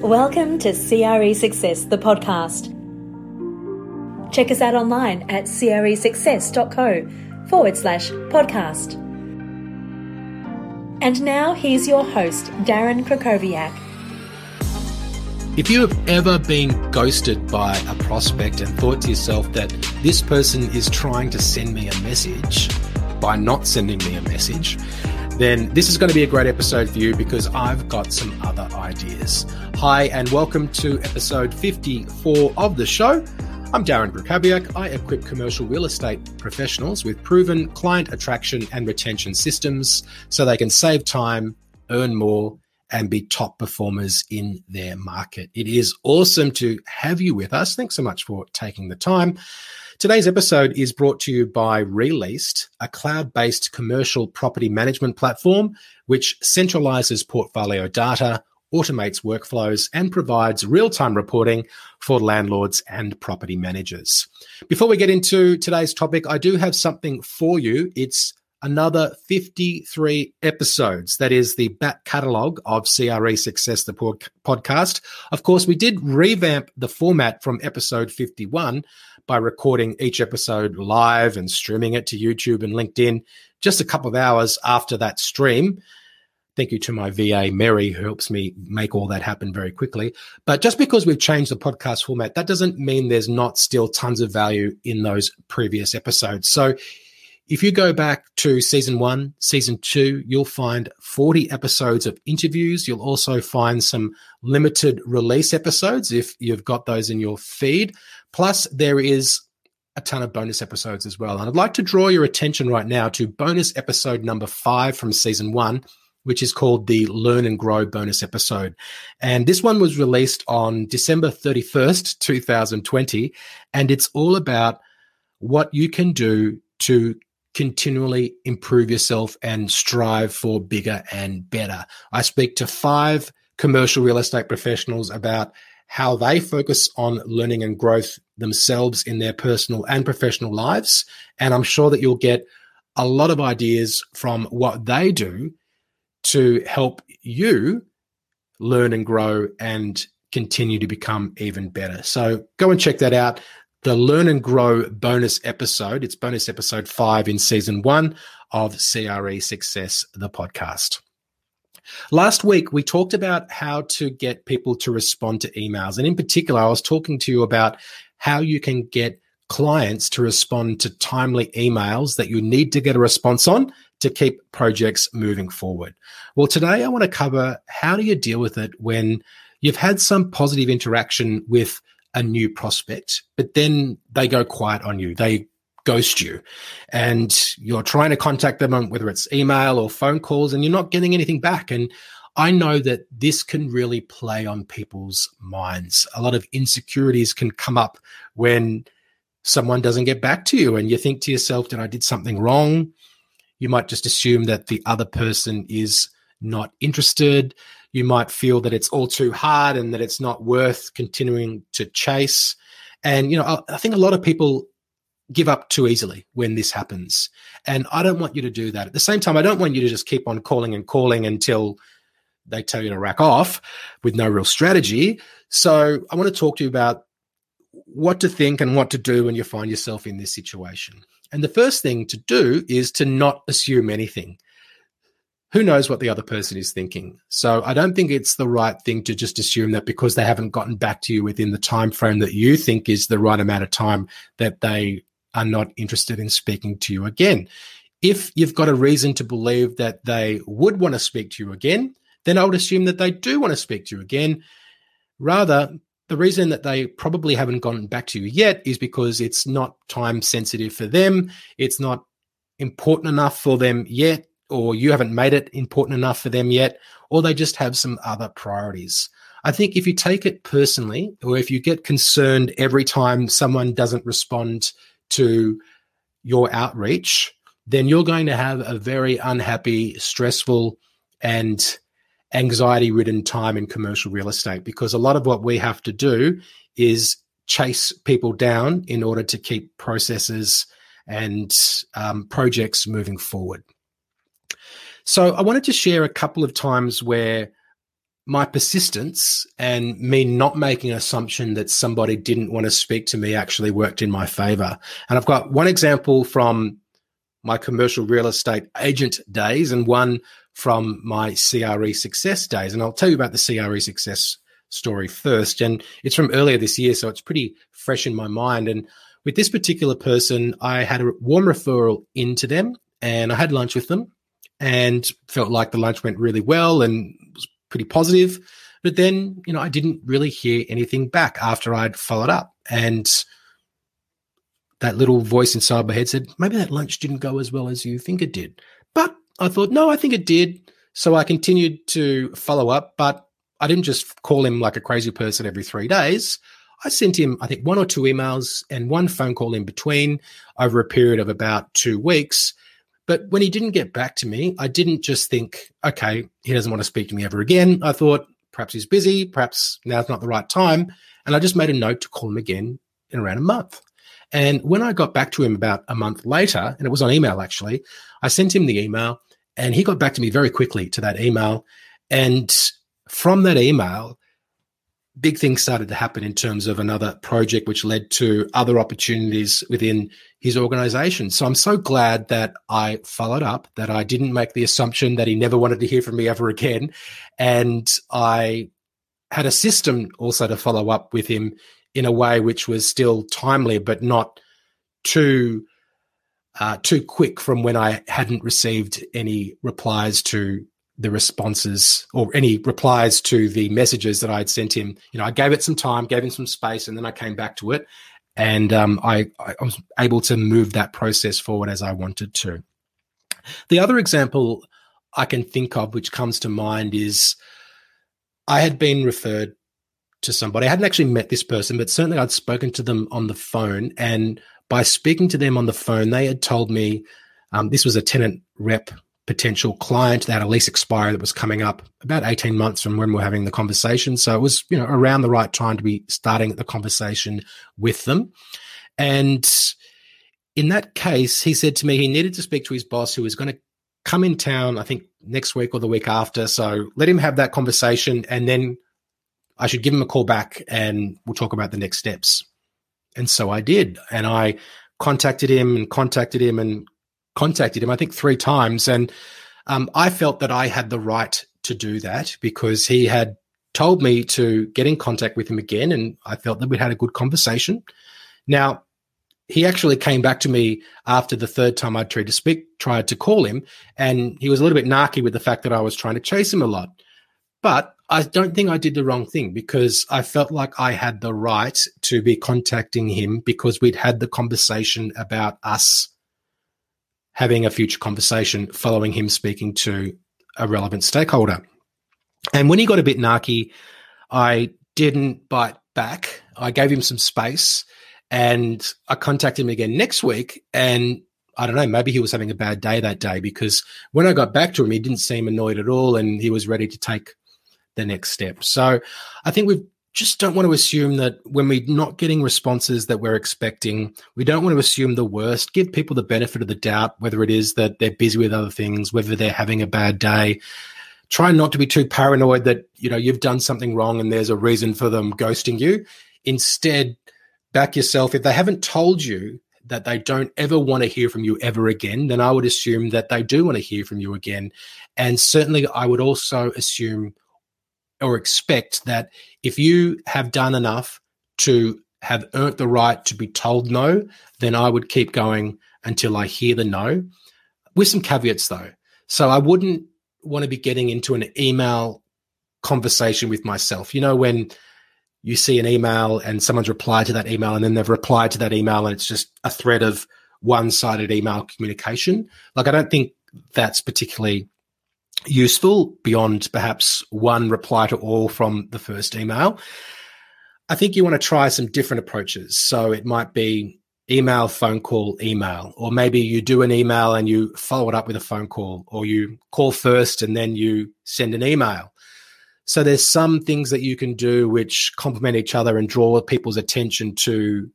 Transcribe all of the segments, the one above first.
Welcome to CRE Success, the podcast. Check us out online at cresuccess.co forward slash podcast. And now here's your host, Darren Krakowiak. If you have ever been ghosted by a prospect and thought to yourself that this person is trying to send me a message by not sending me a message, then this is going to be a great episode for you because I've got some other ideas. Hi, and welcome to episode 54 of the show. I'm Darren Krakowiak. I equip commercial real estate professionals with proven client attraction and retention systems so they can save time, earn more, and be top performers in their market. It is awesome to have you with us. Thanks so much for taking the time. Today's episode is brought to you by Re-Leased, a cloud based commercial property management platform which centralizes portfolio data, automates workflows, and provides real time reporting for landlords and property managers. Before we get into today's topic, I do have something for you. It's another 53 episodes. That is the back catalogue of CRE Success, the podcast. Of course, we did revamp the format from episode 51 by recording each episode live and streaming it to YouTube and LinkedIn just a couple of hours after that stream. Thank you to my VA, Mary, who helps me make all that happen very quickly. But just because we've changed the podcast format, that doesn't mean there's not still tons of value in those previous episodes. So if you go back to season one, season two, you'll find 40 episodes of interviews. You'll also find some limited release episodes if you've got those in your feed. Plus, there is a ton of bonus episodes as well. And I'd like to draw your attention right now to bonus episode number five from season one, which is called the Learn and Grow bonus episode. And this one was released on December 31st, 2020. And it's all about what you can do to continually improve yourself and strive for bigger and better. I speak to five commercial real estate professionals about how they focus on learning and growth themselves in their personal and professional lives. And I'm sure that you'll get a lot of ideas from what they do to help you learn and grow and continue to become even better. So go and check that out the Learn and Grow bonus episode. It's bonus episode five in season one of CRE Success, the podcast. Last week, we talked about how to get people to respond to emails. And in particular, I was talking to you about how you can get clients to respond to timely emails that you need to get a response on to keep projects moving forward. Well, today I want to cover how do you deal with it when you've had some positive interaction with a new prospect, but then they go quiet on you. They ghost you and you're trying to contact them whether it's email or phone calls and you're not getting anything back. And I know that this can really play on people's minds. A lot of insecurities can come up when someone doesn't get back to you and you think to yourself that I did something wrong. You might just assume that the other person is not interested you might feel that it's all too hard and that it's not worth continuing to chase. And, you know, I, I think a lot of people give up too easily when this happens. And I don't want you to do that. At the same time, I don't want you to just keep on calling and calling until they tell you to rack off with no real strategy. So I want to talk to you about what to think and what to do when you find yourself in this situation. And the first thing to do is to not assume anything who knows what the other person is thinking. So i don't think it's the right thing to just assume that because they haven't gotten back to you within the time frame that you think is the right amount of time that they are not interested in speaking to you again. If you've got a reason to believe that they would want to speak to you again then i would assume that they do want to speak to you again. Rather the reason that they probably haven't gotten back to you yet is because it's not time sensitive for them. It's not important enough for them yet or you haven't made it important enough for them yet, or they just have some other priorities. I think if you take it personally, or if you get concerned every time someone doesn't respond to your outreach, then you're going to have a very unhappy, stressful, and anxiety ridden time in commercial real estate because a lot of what we have to do is chase people down in order to keep processes and um, projects moving forward. So I wanted to share a couple of times where my persistence and me not making an assumption that somebody didn't want to speak to me actually worked in my favor. And I've got one example from my commercial real estate agent days and one from my CRE success days. And I'll tell you about the CRE success story first. And it's from earlier this year, so it's pretty fresh in my mind. And with this particular person, I had a warm referral into them and I had lunch with them and felt like the lunch went really well and was pretty positive. But then, you know, I didn't really hear anything back after I'd followed up. And that little voice inside my head said, maybe that lunch didn't go as well as you think it did. But I thought, no, I think it did. So I continued to follow up, but I didn't just call him like a crazy person every three days. I sent him, I think, one or two emails and one phone call in between over a period of about two weeks. But when he didn't get back to me, I didn't just think, okay, he doesn't want to speak to me ever again. I thought perhaps he's busy, perhaps now's not the right time. And I just made a note to call him again in around a month. And when I got back to him about a month later, and it was on email actually, I sent him the email and he got back to me very quickly to that email. And from that email, big things started to happen in terms of another project, which led to other opportunities within his organization. So I'm so glad that I followed up, that I didn't make the assumption that he never wanted to hear from me ever again. And I had a system also to follow up with him in a way which was still timely, but not too uh, too quick from when I hadn't received any replies to the responses or any replies to the messages that I had sent him. You know, I gave it some time, gave him some space, and then I came back to it, and um, I, I was able to move that process forward as I wanted to. The other example I can think of, which comes to mind, is I had been referred to somebody. I hadn't actually met this person, but certainly I'd spoken to them on the phone. And by speaking to them on the phone, they had told me um, this was a tenant rep potential client that a lease expire that was coming up about 18 months from when we are having the conversation. So it was, you know, around the right time to be starting the conversation with them. And in that case, he said to me he needed to speak to his boss who was going to come in town, I think next week or the week after. So let him have that conversation and then I should give him a call back and we'll talk about the next steps. And so I did. And I contacted him and contacted him and contacted him, I think three times. And um, I felt that I had the right to do that because he had told me to get in contact with him again. And I felt that we'd had a good conversation. Now, he actually came back to me after the third time I'd tried to speak, tried to call him, and he was a little bit narky with the fact that I was trying to chase him a lot. But I don't think I did the wrong thing because I felt like I had the right to be contacting him because we'd had the conversation about us having a future conversation following him speaking to a relevant stakeholder. And when he got a bit narky, I didn't bite back. I gave him some space and I contacted him again next week. And I don't know, maybe he was having a bad day that day because when I got back to him, he didn't seem annoyed at all and he was ready to take the next step. So I think we just don't want to assume that when we're not getting responses that we're expecting, we don't want to assume the worst. Give people the benefit of the doubt, whether it is that they're busy with other things, whether they're having a bad day. Try not to be too paranoid that, you know, you've done something wrong and there's a reason for them ghosting you. Instead, back yourself. If they haven't told you that they don't ever want to hear from you ever again, then I would assume that they do want to hear from you again. And certainly, I would also assume or expect that if you have done enough to have earned the right to be told no, then I would keep going until I hear the no, with some caveats though. So I wouldn't want to be getting into an email conversation with myself. You know, when you see an email and someone's replied to that email and then they've replied to that email and it's just a thread of one sided email communication. Like, I don't think that's particularly useful beyond perhaps one reply to all from the first email. I think you want to try some different approaches. So it might be email, phone call, email, or maybe you do an email and you follow it up with a phone call, or you call first and then you send an email. So there's some things that you can do which complement each other and draw people's attention to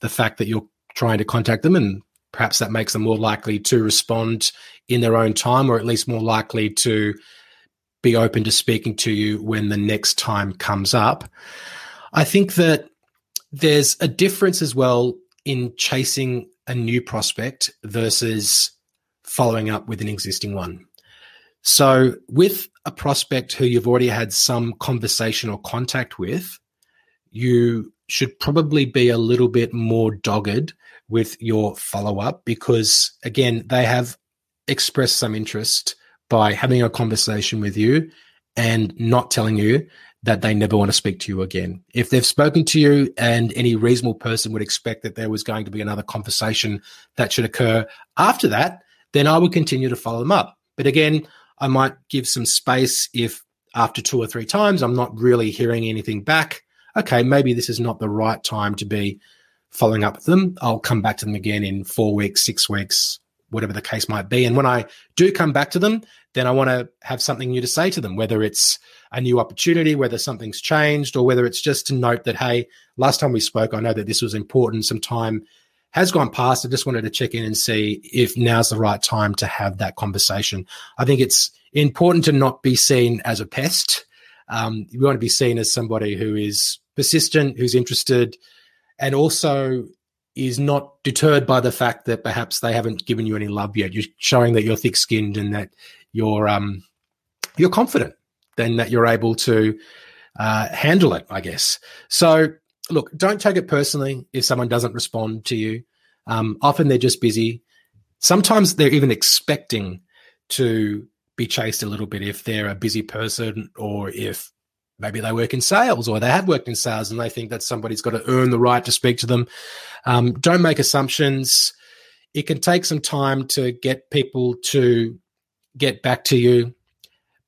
the fact that you're trying to contact them and perhaps that makes them more likely to respond in their own time or at least more likely to be open to speaking to you when the next time comes up. I think that there's a difference as well in chasing a new prospect versus following up with an existing one. So, with a prospect who you've already had some conversation or contact with, you should probably be a little bit more dogged with your follow up because, again, they have expressed some interest by having a conversation with you and not telling you that they never want to speak to you again. If they've spoken to you and any reasonable person would expect that there was going to be another conversation that should occur after that, then I would continue to follow them up. But again, I might give some space if after two or three times I'm not really hearing anything back. Okay, maybe this is not the right time to be following up with them. I'll come back to them again in four weeks, six weeks, whatever the case might be. And when I do come back to them, then I want to have something new to say to them, whether it's a new opportunity, whether something's changed, or whether it's just to note that, hey, last time we spoke, I know that this was important. Some time has gone past. I just wanted to check in and see if now's the right time to have that conversation. I think it's important to not be seen as a pest. Um, you want to be seen as somebody who is persistent, who's interested, and also is not deterred by the fact that perhaps they haven't given you any love yet. You're showing that you're thick-skinned and that you're um, you're confident, then that you're able to uh, handle it. I guess. So look, don't take it personally if someone doesn't respond to you. Um, often they're just busy. Sometimes they're even expecting to be chased a little bit if they're a busy person or if maybe they work in sales or they have worked in sales and they think that somebody's got to earn the right to speak to them. Um, don't make assumptions. It can take some time to get people to get back to you.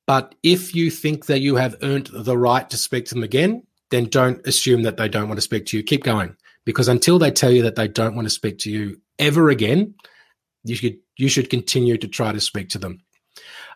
But if you think that you have earned the right to speak to them again, then don't assume that they don't want to speak to you. Keep going because until they tell you that they don't want to speak to you ever again, you should you should continue to try to speak to them.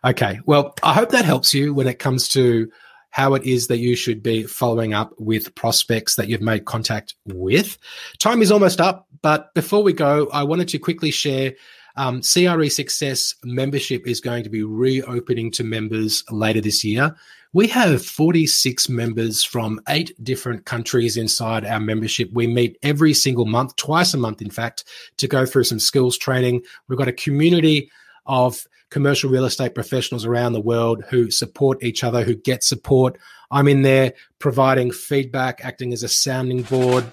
Okay, well, I hope that helps you when it comes to how it is that you should be following up with prospects that you've made contact with. Time is almost up, but before we go, I wanted to quickly share um, CRE Success membership is going to be reopening to members later this year. We have 46 members from eight different countries inside our membership. We meet every single month, twice a month, in fact, to go through some skills training. We've got a community of commercial real estate professionals around the world who support each other, who get support. I'm in there providing feedback, acting as a sounding board,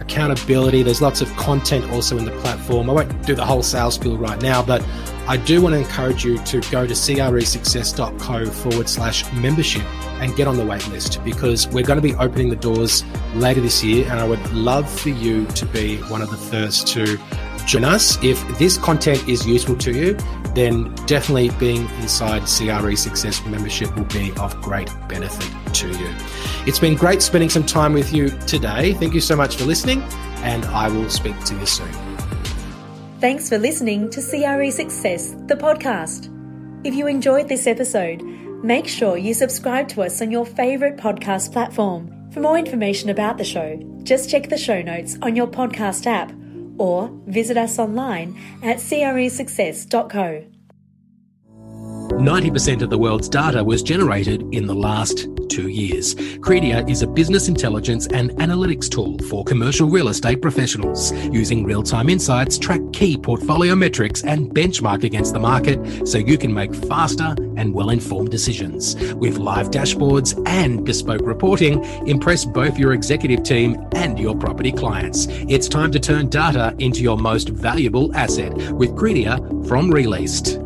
accountability. There's lots of content also in the platform. I won't do the whole sales spiel right now, but I do want to encourage you to go to cresuccess.co forward slash membership and get on the wait list because we're going to be opening the doors later this year. And I would love for you to be one of the first to join us. If this content is useful to you, then definitely being inside CRE Success membership will be of great benefit to you. It's been great spending some time with you today. Thank you so much for listening, and I will speak to you soon. Thanks for listening to CRE Success, the podcast. If you enjoyed this episode, make sure you subscribe to us on your favourite podcast platform. For more information about the show, just check the show notes on your podcast app or visit us online at cresuccess.co. 90% of the world's data was generated in the last two years. Credia is a business intelligence and analytics tool for commercial real estate professionals. Using real time insights, track key portfolio metrics, and benchmark against the market so you can make faster and well informed decisions. With live dashboards and bespoke reporting, impress both your executive team and your property clients. It's time to turn data into your most valuable asset with Credia from Re-Leased.